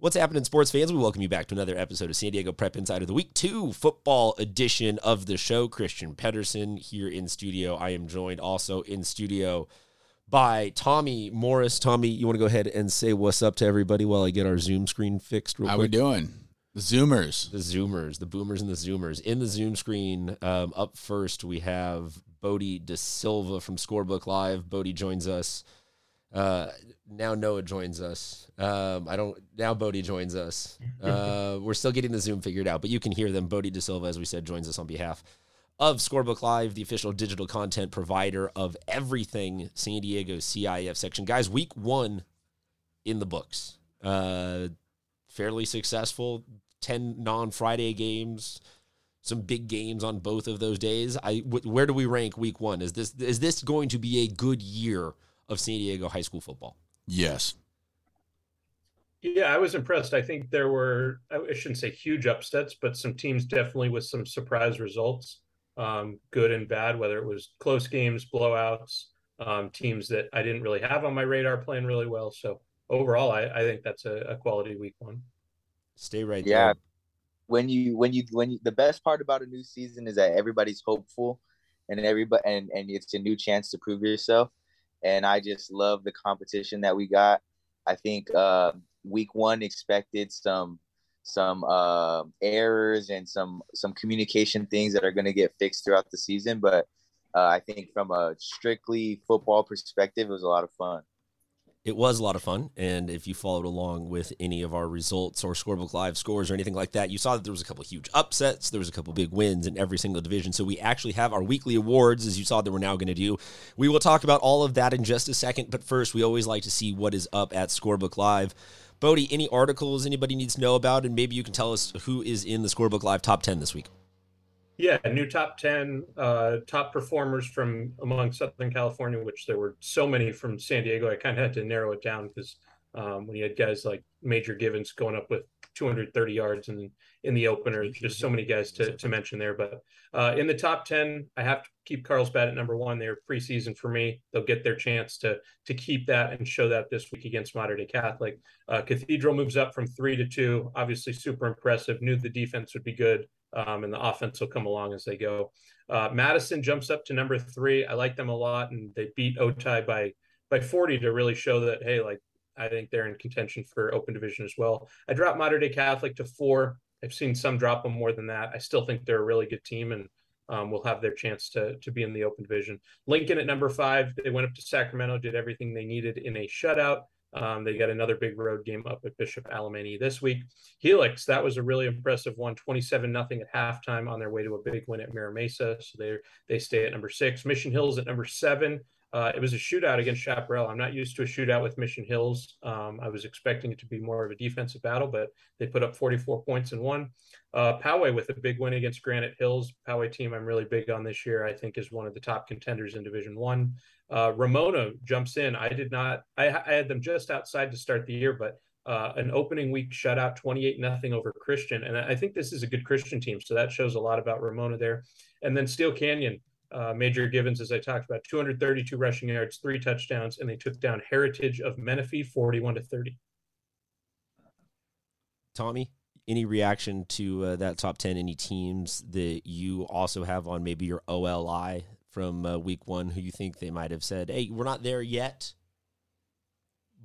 What's happening, sports fans? We welcome you back to another episode of San Diego Prep Insider, the Week Two football edition of the show. Christian Pedersen here in studio. I am joined also in studio by Tommy Morris. Tommy, you want to go ahead and say what's up to everybody while I get our Zoom screen fixed? Real How quick? we doing? The Zoomers, the Zoomers, the Boomers, and the Zoomers. In the Zoom screen, um, up first we have Bodie De Silva from Scorebook Live. Bodie joins us. Uh, now Noah joins us. Um, I don't. Now Bodie joins us. Uh, we're still getting the Zoom figured out, but you can hear them. Bodie De Silva, as we said, joins us on behalf of Scorebook Live, the official digital content provider of everything San Diego CIF section. Guys, week one in the books. Uh, fairly successful. Ten non-Friday games some big games on both of those days. I where do we rank week 1? Is this is this going to be a good year of San Diego high school football. Yes. Yeah, I was impressed. I think there were, I shouldn't say huge upsets, but some teams definitely with some surprise results, um, good and bad, whether it was close games, blowouts, um, teams that I didn't really have on my radar playing really well. So overall, I, I think that's a, a, quality week one. Stay right yeah. there. When you, when you, when you, the best part about a new season is that everybody's hopeful and everybody, and, and it's a new chance to prove yourself and I just love the competition that we got. I think uh, week one expected some some uh, errors and some some communication things that are going to get fixed throughout the season, but uh, I think from a strictly football perspective, it was a lot of fun it was a lot of fun. And if you followed along with any of our results or Scorebook Live scores or anything like that, you saw that there was a couple huge upsets. There was a couple big wins in every single division. So we actually have our weekly awards, as you saw that we're now going to do. We will talk about all of that in just a second. But first, we always like to see what is up at Scorebook Live. Bodie, any articles anybody needs to know about? And maybe you can tell us who is in the Scorebook Live top 10 this week. Yeah, new top 10 uh, top performers from among Southern California, which there were so many from San Diego. I kind of had to narrow it down because um, when you had guys like Major Givens going up with 230 yards in, in the opener, just so many guys to, to mention there. But uh, in the top 10, I have to keep Carlsbad at number one. They're preseason for me. They'll get their chance to to keep that and show that this week against Mater Dei Catholic. Uh, Cathedral moves up from three to two. Obviously, super impressive. Knew the defense would be good um, and the offense will come along as they go. Uh, Madison jumps up to number three. I like them a lot, and they beat Otay by by 40 to really show that hey, like I think they're in contention for open division as well. I dropped Mater Dei Catholic to four. I've seen some drop them more than that. I still think they're a really good team and um, will have their chance to to be in the open division. Lincoln at number five. They went up to Sacramento, did everything they needed in a shutout. Um, they got another big road game up at Bishop Alemany this week. Helix, that was a really impressive one, 27 nothing at halftime on their way to a big win at Mira Mesa. So they they stay at number six. Mission Hills at number seven. Uh, it was a shootout against Chaparral. I'm not used to a shootout with Mission Hills. Um, I was expecting it to be more of a defensive battle, but they put up 44 points and won. Uh, Poway with a big win against Granite Hills. Poway team I'm really big on this year. I think is one of the top contenders in Division One. Uh, Ramona jumps in. I did not. I, I, had them just outside to start the year, but uh, an opening week shutout, 28 nothing over Christian, and I think this is a good Christian team. So that shows a lot about Ramona there. And then Steele Canyon, uh, Major Givens, as I talked about, 232 rushing yards, three touchdowns, and they took down Heritage of Menifee, 41 to 30. Tommy, any reaction to uh, that top 10? Any teams that you also have on maybe your OLI from uh, week one who you think they might have said, hey, we're not there yet,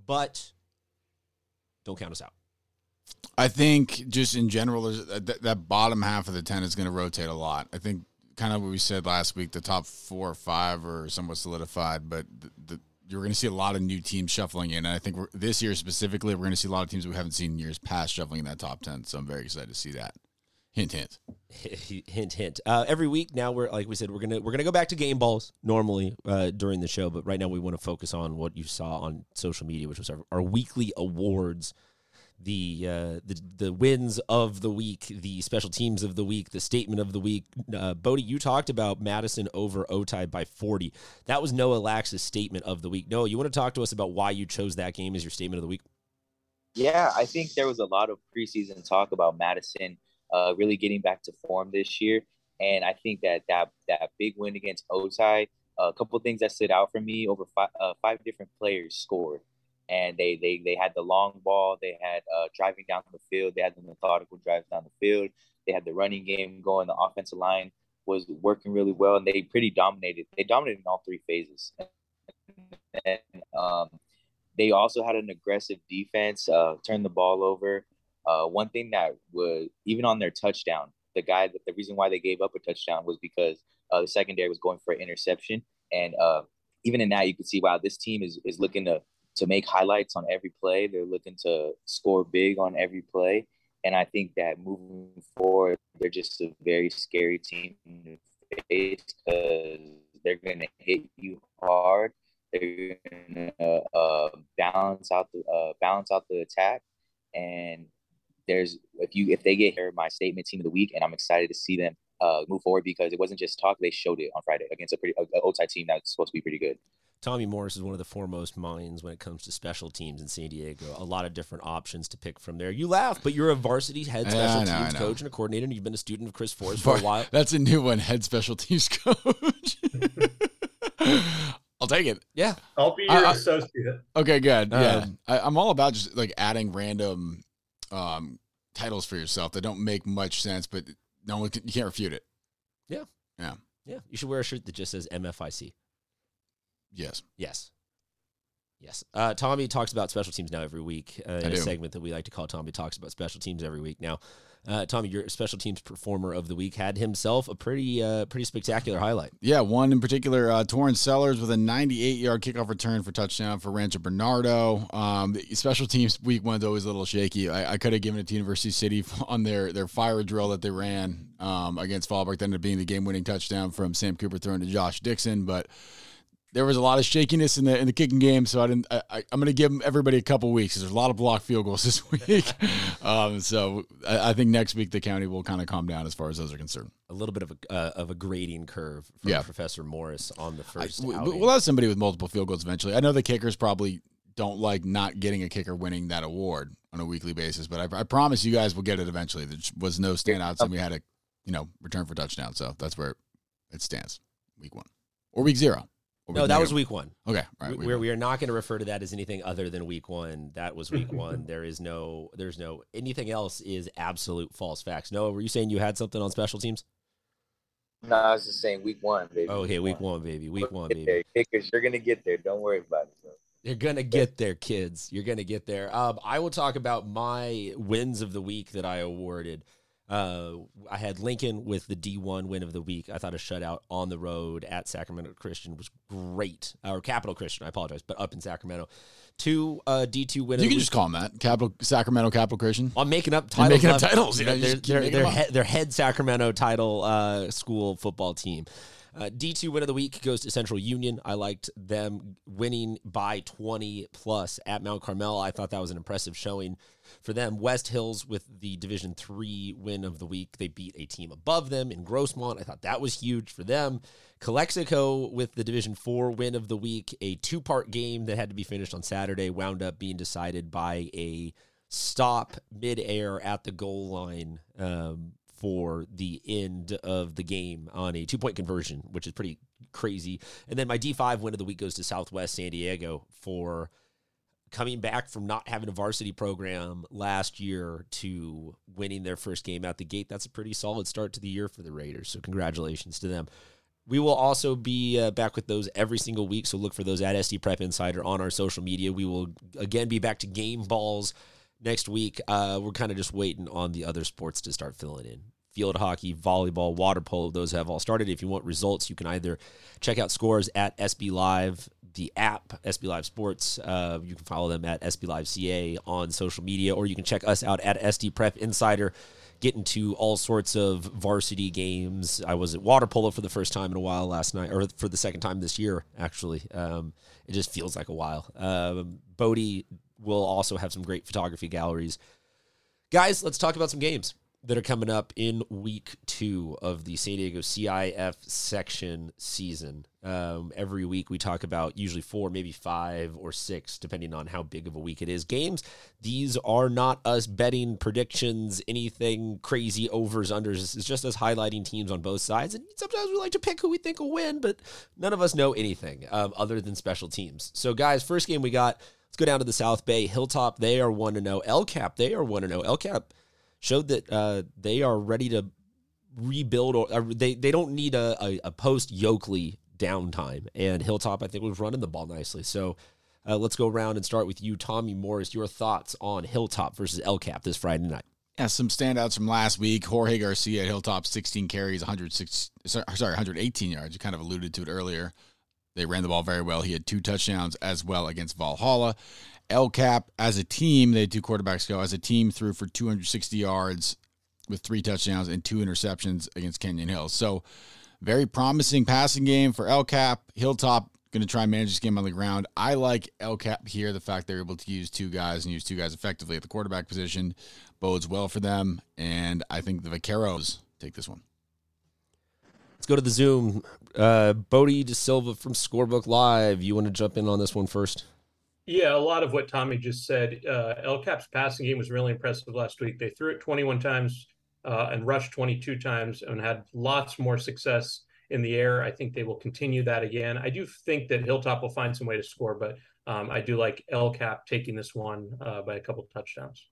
but don't count us out? I think just in general, that, that bottom half of the 10 is going to rotate a lot. I think kind of what we said last week, the top four or five are somewhat solidified, but the, the you're going to see a lot of new teams shuffling in. And I think this year specifically, we're going to see a lot of teams we haven't seen in years past shuffling in that top 10. So I'm very excited to see that. Hint, hint. hint, hint. Uh, every week now, we're like we said, we're gonna we're gonna go back to game balls normally uh, during the show, but right now we want to focus on what you saw on social media, which was our, our weekly awards, the uh, the the wins of the week, the special teams of the week, the statement of the week. Uh, Bodie, you talked about Madison over Otay by forty. That was Noah Lax's statement of the week. Noah, you want to talk to us about why you chose that game as your statement of the week? Yeah, I think there was a lot of preseason talk about Madison uh, really getting back to form this year. And I think that that, that big win against Otay, a couple things that stood out for me over five, uh, five different players scored. and they they they had the long ball. They had uh, driving down the field. They had the methodical drives down the field. They had the running game going. The offensive line was working really well, and they pretty dominated. They dominated in all three phases. And um, they also had an aggressive defense, uh, turned the ball over. Uh, one thing that was even on their touchdown, the guy that the reason why they gave up a touchdown was because uh, the secondary was going for an interception, and uh, even in that you could see wow this team is is looking to to make highlights on every play. They're looking to score big on every play, and I think that moving forward, they're just a very scary team to face because they're going to hit you hard. They're going to uh, balance out the uh, balance out the attack, and there's if you if they get here my statement team of the week, and I'm excited to see them uh, move forward because it wasn't just talk; they showed it on Friday against a pretty a, a Otay team that's supposed to be pretty good. Tommy Morris is one of the foremost minds when it comes to special teams in San Diego. A lot of different options to pick from there. You laugh, but you're a varsity head special know, teams coach and a coordinator, and you've been a student of Chris Forrest for a while. That's a new one, head special teams coach. I'll take it. Yeah, I'll be your I- I- associate. Okay, good. Yeah, Um, I, I'm all about just like adding random um, titles for yourself that don't make much sense, but no one can, you can't refute it. yeah. Yeah. Yeah. You should wear a shirt that just says MFIC. Yes. Yes. Yes. Uh, Tommy talks about special teams now every week uh, in I a do. segment that we like to call Tommy Talks About Special Teams every week. Now, uh, Tommy, your special teams performer of the week had himself a pretty uh, pretty spectacular highlight. Yeah, one in particular, uh, Torrance Sellers with a 98 yard kickoff return for touchdown for Rancho Bernardo. Um, the special teams week one's always a little shaky. I, I could have given it to University City on their, their fire drill that they ran um, against Fallbrook. That ended up being the game winning touchdown from Sam Cooper throwing to Josh Dixon. But there was a lot of shakiness in the in the kicking game, so I didn't. I, I, I'm going to give everybody a couple weeks. There's a lot of block field goals this week, um, so I, I think next week the county will kind of calm down as far as those are concerned. A little bit of a uh, of a grading curve from Yeah. Professor Morris on the I, first. we- outing. we'll have somebody with multiple field goals eventually. I know the kickers probably don't like not getting a kicker winning that award on a weekly basis, but I, I promise you guys will get it eventually. There was no standouts, and we had a you know return for touchdown, so that's where it stands. Week one or week zero. Or no, week that was week one. Okay, all right. we, week we're, one. we are not going to refer to that as anything other than week one. That was week one. There is no, there's no anything else is absolute false facts. No, were you saying you had something on special teams? No, I was just saying week one, baby. Oh, okay, week one, baby, week one, baby. there. Kickers, you're gonna get there. Don't worry about it. Bro. You're gonna get there, kids. You're gonna get there. Um, I will talk about my wins of the week that I awarded. Uh, I had Lincoln with the D1 win of the week. I thought a shutout on the road at Sacramento Christian was great, or Capital Christian. I apologize, but up in Sacramento. Two uh, D2 win. of You can week. just call them that. Capital Sacramento Capital Christian. I'm making up You're titles. making up titles, yeah, They're, they're, they're, them up. he- they're head Sacramento title uh, school football team. Uh, D2 win of the week goes to Central Union. I liked them winning by 20 plus at Mount Carmel. I thought that was an impressive showing for them. West Hills with the Division 3 win of the week. They beat a team above them in Grossmont. I thought that was huge for them. Calexico with the Division 4 win of the week. A two part game that had to be finished on Saturday wound up being decided by a stop midair at the goal line um, for the end of the game on a two point conversion, which is pretty crazy. And then my D5 win of the week goes to Southwest San Diego for coming back from not having a varsity program last year to winning their first game out the gate. That's a pretty solid start to the year for the Raiders. So, congratulations to them. We will also be uh, back with those every single week. So look for those at SD Prep Insider on our social media. We will again be back to game balls next week. Uh, we're kind of just waiting on the other sports to start filling in. Field hockey, volleyball, water polo, those have all started. If you want results, you can either check out scores at SB Live, the app, SB Live Sports. Uh, you can follow them at SB Live CA on social media, or you can check us out at SD Prep Insider get into all sorts of varsity games. I was at water polo for the first time in a while last night, or for the second time this year, actually. Um, it just feels like a while. Um, Bodie will also have some great photography galleries. Guys, let's talk about some games that are coming up in week two of the San Diego CIF section season. Um, every week we talk about usually four, maybe five or six, depending on how big of a week it is. Games. These are not us betting predictions, anything crazy overs, unders. It's just us highlighting teams on both sides. And sometimes we like to pick who we think will win, but none of us know anything um, other than special teams. So, guys, first game we got Let's go down to the South Bay. Hilltop, they are 1 0. El Cap, they are 1 0. El Cap showed that uh, they are ready to rebuild, or uh, they, they don't need a, a, a post Yokley downtime. And Hilltop, I think, was running the ball nicely. So uh, let's go around and start with you, Tommy Morris. Your thoughts on Hilltop versus El Cap this Friday night? Yeah, some standouts from last week. Jorge Garcia at Hilltop, 16 carries, 106, sorry, 118 yards. You kind of alluded to it earlier. They ran the ball very well. He had two touchdowns as well against Valhalla. El Cap, as a team, they had two quarterbacks go. As a team, threw for 260 yards with three touchdowns and two interceptions against Canyon Hills. So, very promising passing game for El Cap. Hilltop going to try and manage this game on the ground. I like El Cap here. The fact they're able to use two guys and use two guys effectively at the quarterback position bodes well for them. And I think the Vaqueros take this one. Let's go to the Zoom. Uh, Bodie De Silva from Scorebook Live. You want to jump in on this one first? Yeah, a lot of what Tommy just said. Uh, El Cap's passing game was really impressive last week. They threw it 21 times uh, and rushed 22 times and had lots more success in the air. I think they will continue that again. I do think that Hilltop will find some way to score, but um, I do like El Cap taking this one uh, by a couple touchdowns.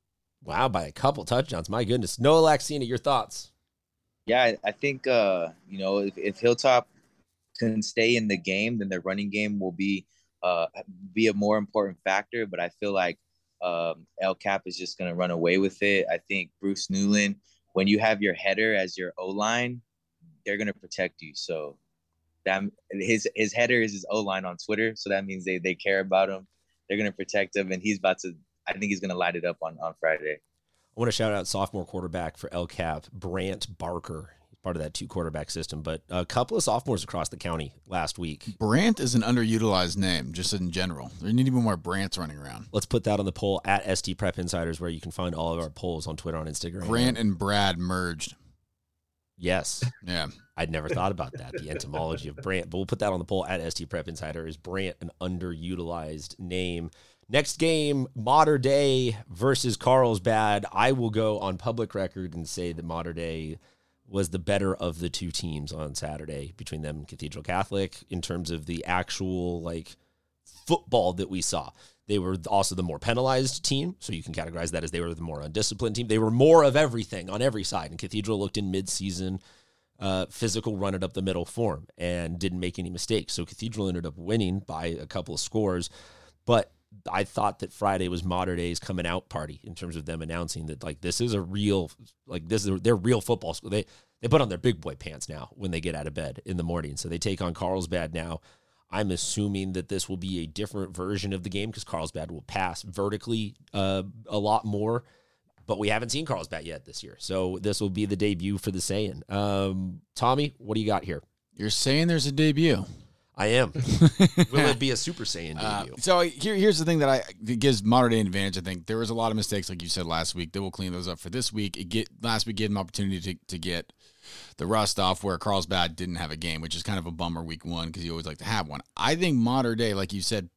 Wow, by a couple touchdowns. My goodness. Noah Laxina, your thoughts? Yeah, I think uh, you know if, if Hilltop can stay in the game, then their running game will be uh, be a more important factor. But I feel like um, El Cap is just going to run away with it. I think Bruce Newland, when you have your header as your O line, they're going to protect you. So that his his header is his O line on Twitter. So that means they they care about him. They're going to protect him, and he's about to. I think he's going to light it up on on Friday. I want to shout out sophomore quarterback for El Cap, Brant Barker. Part of that two quarterback system, but a couple of sophomores across the county last week. Brant is an underutilized name, just in general. There need to be more Brants running around. Let's put that on the poll at SD Prep Insiders, where you can find all of our polls on Twitter, on Instagram. Brant and Brad merged. Yes. Yeah. I'd never thought about that, the etymology of Brant, but we'll put that on the poll at SD Prep Insider. Is Brant an underutilized name? Next game, Mater Dei versus Carlsbad. I will go on public record and say that Mater Dei was the better of the two teams on Saturday between them and Cathedral Catholic in terms of the actual like football that we saw. They were also the more penalized team, so you can categorize that as they were the more undisciplined team. They were more of everything on every side, and Cathedral looked in midseason uh, physical run it up the middle form and didn't make any mistakes. So Cathedral ended up winning by a couple of scores, but I thought that Friday was Mater Dei's coming out party in terms of them announcing that like this is a real like this is their real football school. They they put on their big boy pants now when they get out of bed in the morning. So they take on Carlsbad now. I'm assuming that this will be a different version of the game because Carlsbad will pass vertically uh, a lot more, but we haven't seen Carlsbad yet this year. So this will be the debut for the Saiyan. Um, Tommy, what do you got here? You're saying there's a debut. I am. Will it be a Super Saiyan Uh, so here, here's the thing that I that gives Mater Dei an advantage. I think there was a lot of mistakes, like you said last week. They will clean those up for this week. It get last week gave them opportunity to, to get the rust off where Carlsbad didn't have a game, which is kind of a bummer week one because you always like to have one. I think Mater Dei, like you said,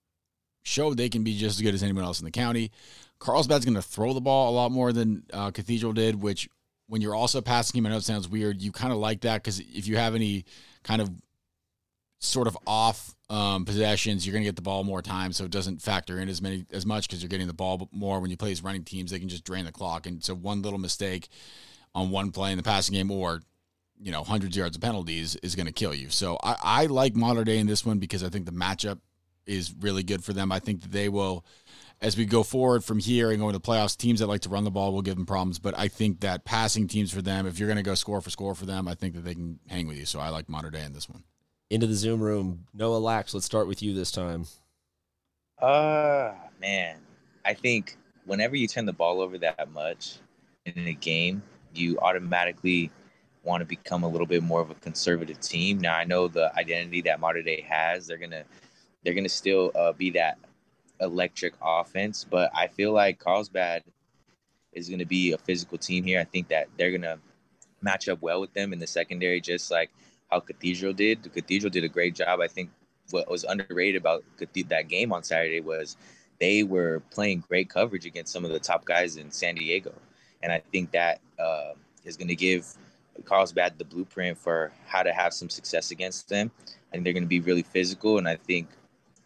showed they can be just as good as anyone else in the county. Carlsbad's going to throw the ball a lot more than uh, Cathedral did, which when you're also passing him, I know it sounds weird. You kind of like that because if you have any kind of sort of off um, possessions, you're going to get the ball more times, so it doesn't factor in as many as much because you're getting the ball more. When you play as running teams, they can just drain the clock, and so one little mistake on one play in the passing game, or you know, hundreds of yards of penalties is going to kill you. So I, I like Mater Dei in this one because I think the matchup is really good for them. I think that they will, as we go forward from here and go into the playoffs, teams that like to run the ball will give them problems. But I think that passing teams for them, if you're going to go score for score for them, I think that they can hang with you. So I like Mater Dei in this one. Into the Zoom room. Noah Lax, let's start with you this time. Uh man, I think whenever you turn the ball over that much in a game, you automatically want to become a little bit more of a conservative team. Now I know the identity that Mater Dei has. They're gonna they're gonna still uh, be that electric offense, but I feel like Carlsbad is gonna be a physical team here. I think that they're gonna match up well with them in the secondary, just like how Cathedral did. The Cathedral did a great job. I think what was underrated about that game on Saturday was they were playing great coverage against some of the top guys in San Diego, and I think that uh, is going to give Carlsbad the blueprint for how to have some success against them. I think they're going to be really physical, and I think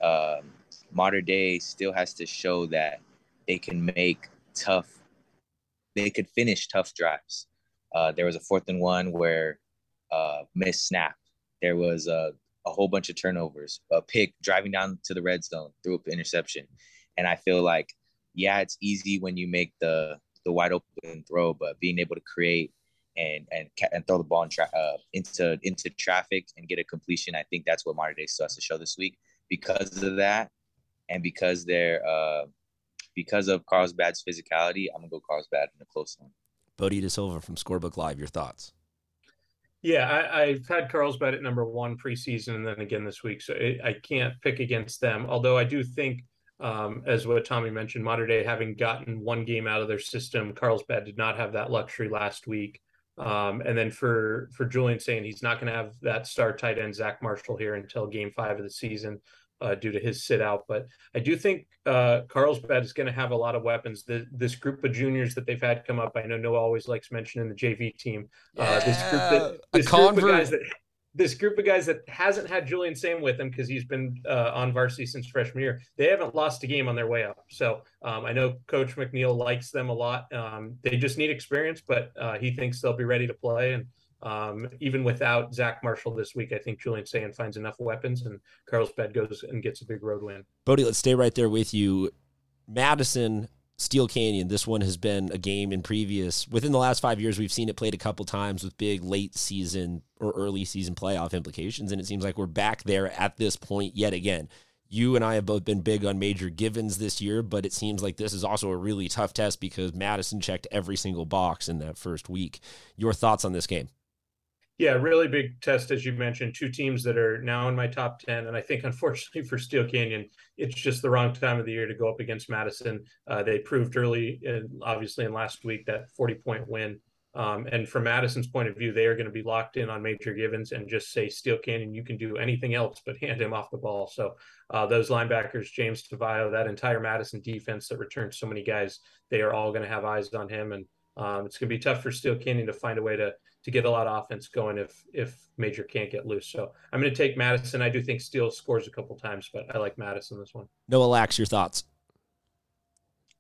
um, Mater Dei still has to show that they can make tough, they could finish tough drives. Uh, there was a fourth and one where uh, miss snap. There was a, a whole bunch of turnovers, a pick driving down to the red zone through an interception. And I feel like, yeah, it's easy when you make the the wide open throw, but being able to create and and and throw the ball in tra- uh, into into traffic and get a completion, I think that's what Mater Dei still has to show this week. Because of that, and because they're uh, because of Carlsbad's physicality, I'm gonna go Carlsbad in a close one. Bodie De Silva from Scorebook Live, your thoughts? Yeah, I, have had Carlsbad at number one preseason and then again this week, so it, I can't pick against them. Although I do think, um, as what Tommy mentioned, Mater Dei having gotten one game out of their system, Carlsbad did not have that luxury last week. Um, and then for for Julian Sayin he's not going to have that star tight end Zach Marshall here until Game Five of the season uh, due to his sit out. But I do think uh, Carlsbad is going to have a lot of weapons. The, this group of juniors that they've had come up, I know Noah always likes mentioning the JV team. Uh, this group, that, this group of guys that this group of guys that hasn't had Julian Sayin with them because he's been uh, on varsity since freshman year. They haven't lost a game on their way up. So um, I know Coach McNeil likes them a lot. Um, they just need experience, but uh, he thinks they'll be ready to play. And um, even without Zach Marshall this week, I think Julian Sayin finds enough weapons and Carlsbad goes and gets a big road win. Bodie, let's stay right there with you. Madison, Steele Canyon, this one has been a game in previous, within the last five years, we've seen it played a couple times with big late season or early season playoff implications. And it seems like we're back there at this point yet again. You and I have both been big on Major Givens this year, but it seems like this is also a really tough test because Madison checked every single box in that first week. Your thoughts on this game? Yeah, really big test, as you mentioned. Two teams that are now in my top 10. And I think, unfortunately, for Steele Canyon, it's just the wrong time of the year to go up against Madison. Uh, they proved early, in, obviously, in last week that 40 point win. Um, and from Madison's point of view, they are going to be locked in on Major Givens and just say, Steele Canyon, you can do anything else but hand him off the ball. So uh, those linebackers, James Tavayo, that entire Madison defense that returns so many guys, they are all going to have eyes on him. And um, it's going to be tough for Steele Canyon to find a way to to get a lot of offense going if if Major can't get loose. So I'm going to take Madison. I do think Steele scores a couple times, but I like Madison this one. Noah Lax, your thoughts?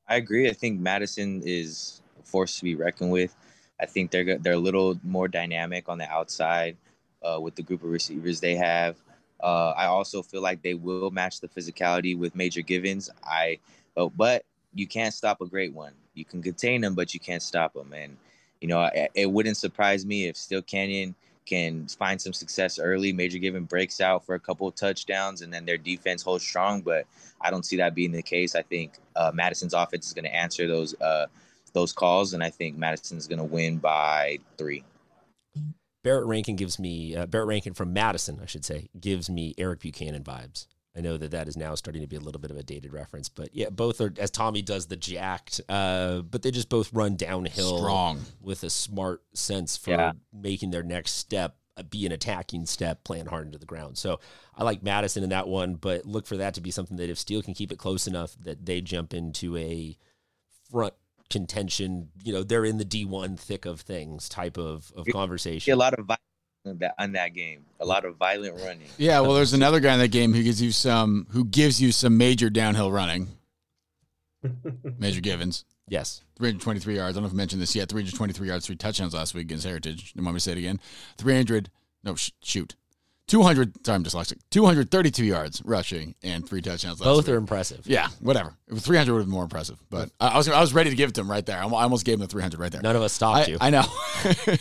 I agree. I think Madison is a force to be reckoned with. I think they're they're a little more dynamic on the outside uh, with the group of receivers they have. Uh, I also feel like they will match the physicality with Major Givens. I, but, but you can't stop a great one. You can contain them, but you can't stop them. And you know, it, it wouldn't surprise me if Steele Canyon can find some success early. Major Given breaks out for a couple of touchdowns, and then their defense holds strong. But I don't see that being the case. I think uh, Madison's offense is going to answer those uh, those calls, and I think Madison's going to win by three. Barrett Rankin gives me uh, Barrett Rankin from Madison, I should say, gives me Eric Buchanan vibes. I know that that is now starting to be a little bit of a dated reference, but yeah, both are as Tommy does the jacked, uh, but they just both run downhill strong with a smart sense for yeah. making their next step uh, be an attacking step, playing hard into the ground. So I like Madison in that one, but look for that to be something that if Steele can keep it close enough that they jump into a front contention, you know, they're in the D1 thick of things type of, of conversation. A lot of that on that game. A lot of violent running. Yeah, well, there's another guy in that game who gives you some who gives you some major downhill running. Major Givens. Yes. 323 yards. I don't know if I mentioned this yet. 323 yards, three touchdowns last week against Heritage. You want me to say it again? 300. No, sh- shoot. 200. Sorry, I'm dyslexic. 232 yards rushing and three touchdowns. Both week. are impressive. Yeah, whatever. 300 would have been more impressive, but I, was I was ready to give it to him right there. I almost gave him the 300 right there. None of us stopped I, you. I know.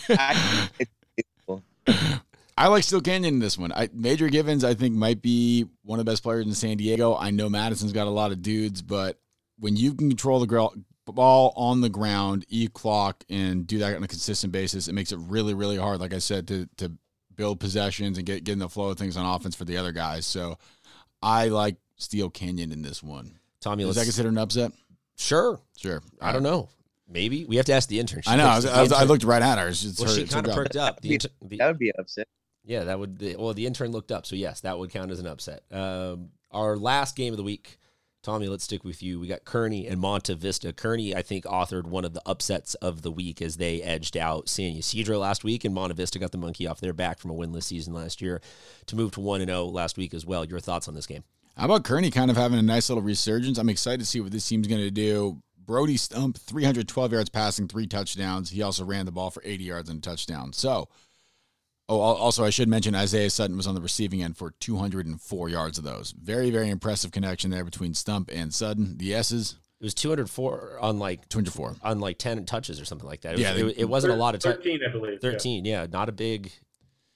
I, I like Steele Canyon in this one. I, Major Givens, I think, might be one of the best players in San Diego. I know Madison's got a lot of dudes, but when you can control the ball on the ground, e clock, and do that on a consistent basis, it makes it really, really hard. Like I said, to to build possessions and get get in the flow of things on offense for the other guys. So I like Steele Canyon in this one. Tommy, is that considered an upset? Sure, sure. I don't know. Maybe we have to ask the intern. She I know. I, was, I, was, I, looked right at her. It's well, her, she kind of perked up. The, inter- the, that would be upset. Yeah, that would. Be, well, the intern looked up, so yes, that would count as an upset. Um, our last game of the week, Tommy. Let's stick with you. We got Kearney and Monte Vista. Kearney, I think, authored one of the upsets of the week as they edged out San Ysidro last week, and Monte Vista got the monkey off their back from a winless season last year to move to one and zero oh last week as well. Your thoughts on this game? How about Kearney kind of having a nice little resurgence? I'm excited to see what this team's going to do. Brody Stump, 312 yards passing, three touchdowns. He also ran the ball for 80 yards and a touchdown. So, oh, also, I should mention Isaiah Sutton was on the receiving end for 204 yards of those. Very, very impressive connection there between Stump and Sutton. The S's. It was 204 on like 204 on like 10 touches or something like that. It was, Yeah, they- it, it wasn't a lot of touches. 13, I believe. yeah. 13, yeah. not a big,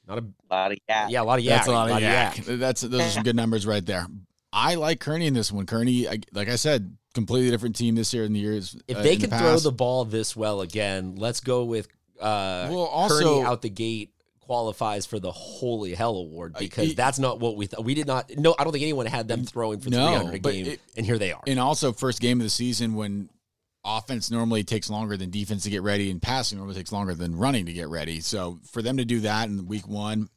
not a A lot of yeah. yeah, a lot of yak. That's a lot of yak. yak. That's those are some good numbers right there. I like Kearney in this one. Kearney, I- like I said, completely different team this year than the years. If uh, they can the throw the ball this well again, let's go with uh Well, Kearney also- out the gate qualifies for the holy hell award because it- that's not what we thought. We did not. No, I don't think anyone had them throwing for No, 300 a game, it- and here they are. and also first game of the season when offense normally takes longer than defense to get ready, and passing normally takes longer than running to get ready. So for them to do that in week one,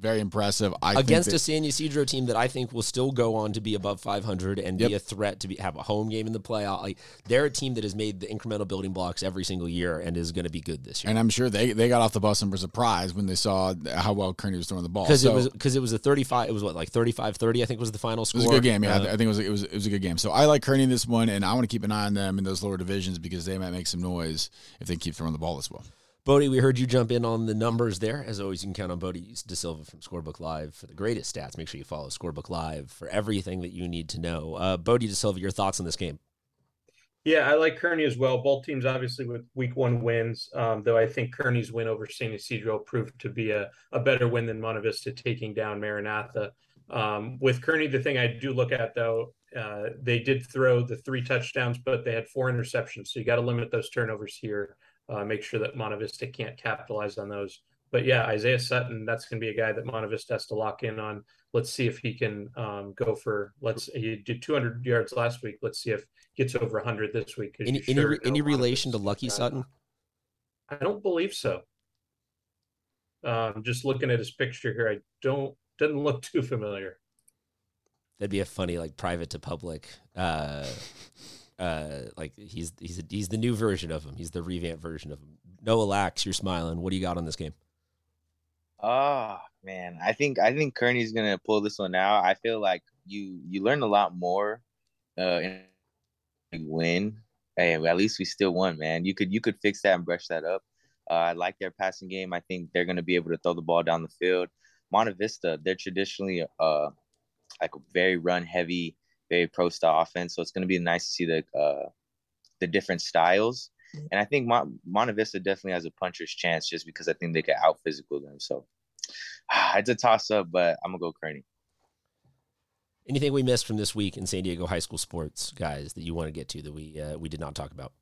very impressive. I against a San Ysidro team that I think will still go on to be above 500 and Yep. be a threat to be have a home game in the playoff. Like they're a team that has made the incremental building blocks every single year and is going to be good this year. and I'm sure they, they got off the bus and were surprised when they saw how well Kearney was throwing the ball. Because So- it was because it was a 35 it was what like 35-30 I think was the final score. It was a good game. Yeah, I Uh, th- I think it was it was it was a good game. So I like Kearney in this one, and I want to keep an eye on them in those lower divisions because they might make some noise if they keep throwing the ball as well. Bodie, we heard you jump in on the numbers there. As always, you can count on Bodie De Silva from Scorebook Live for the greatest stats. Make sure you follow Scorebook Live for everything that you need to know. Uh, Bodie De Silva, your thoughts on this game? Yeah, I like Kearney as well. Both teams obviously with week one wins, um, though I think Kearney's win over San Ysidro proved to be a, a better win than Monte Vista taking down Maranatha. Um, with Kearney, the thing I do look at though, uh, they did throw the three touchdowns, but they had four interceptions. So you got to limit those turnovers here. Uh, make sure that Monte Vista can't capitalize on those. But yeah, Isaiah Sutton, that's going to be a guy that Monte Vista has to lock in on. Let's see if he can um, go for. Let's he did 200 yards last week. Let's see if he gets over 100 this week. Any any, sure any relation to Lucky Sutton? I don't believe so. Um, just looking at his picture here, I don't doesn't look too familiar. That'd be a funny like private to public. Uh, uh, like he's he's he's the new version of him. He's the revamped version of him. Noah Lax, you're smiling. What do you got on this game? Oh man, I think I think Kearney's gonna pull this one out. I feel like you you learn a lot more uh you win. Hey, at least we still won, man. You could you could fix that and brush that up. Uh, I like their passing game. I think they're gonna be able to throw the ball down the field. Monte Vista, they're traditionally uh like a very run heavy, very pro style offense. So it's gonna be nice to see the uh the different styles. And I think Mon- Monte Vista definitely has a puncher's chance just because I think they can out physical them. So it's a toss up, but I'm gonna go Kearney. Anything we missed from this week in San Diego high school sports, guys, that you want to get to that we uh, we did not talk about?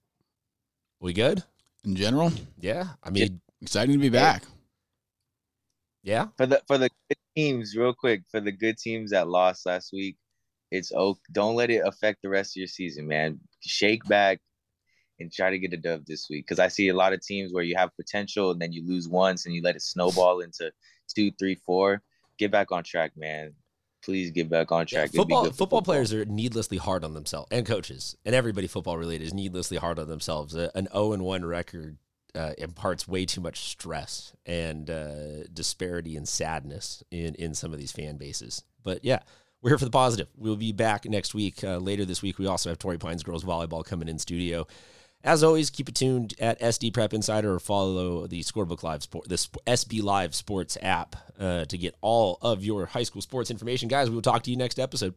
We good? In general, Yeah. I mean, exciting to be back. yeah. For the for the good teams, real quick, for the good teams that lost last week, it's oh don't let it affect the rest of your season, man. Shake back and try to get a dub this week. Because I see a lot of teams where you have potential and then you lose once and you let it snowball into two, three, four. Get back on track, man. Please get back on track. It'd be football football players are needlessly hard on themselves, and coaches, and everybody football related is needlessly hard on themselves. An zero and one record uh, imparts way too much stress and uh, disparity and sadness in in some of these fan bases. But yeah, we're here for the positive. We'll be back next week. Uh, later this week, we also have Torrey Pines girls volleyball coming in studio. As always, keep it tuned at SD Prep Insider or follow the Scorebook Live Sport, the SB Live Sports app uh, to get all of your high school sports information. Guys, we will talk to you next episode.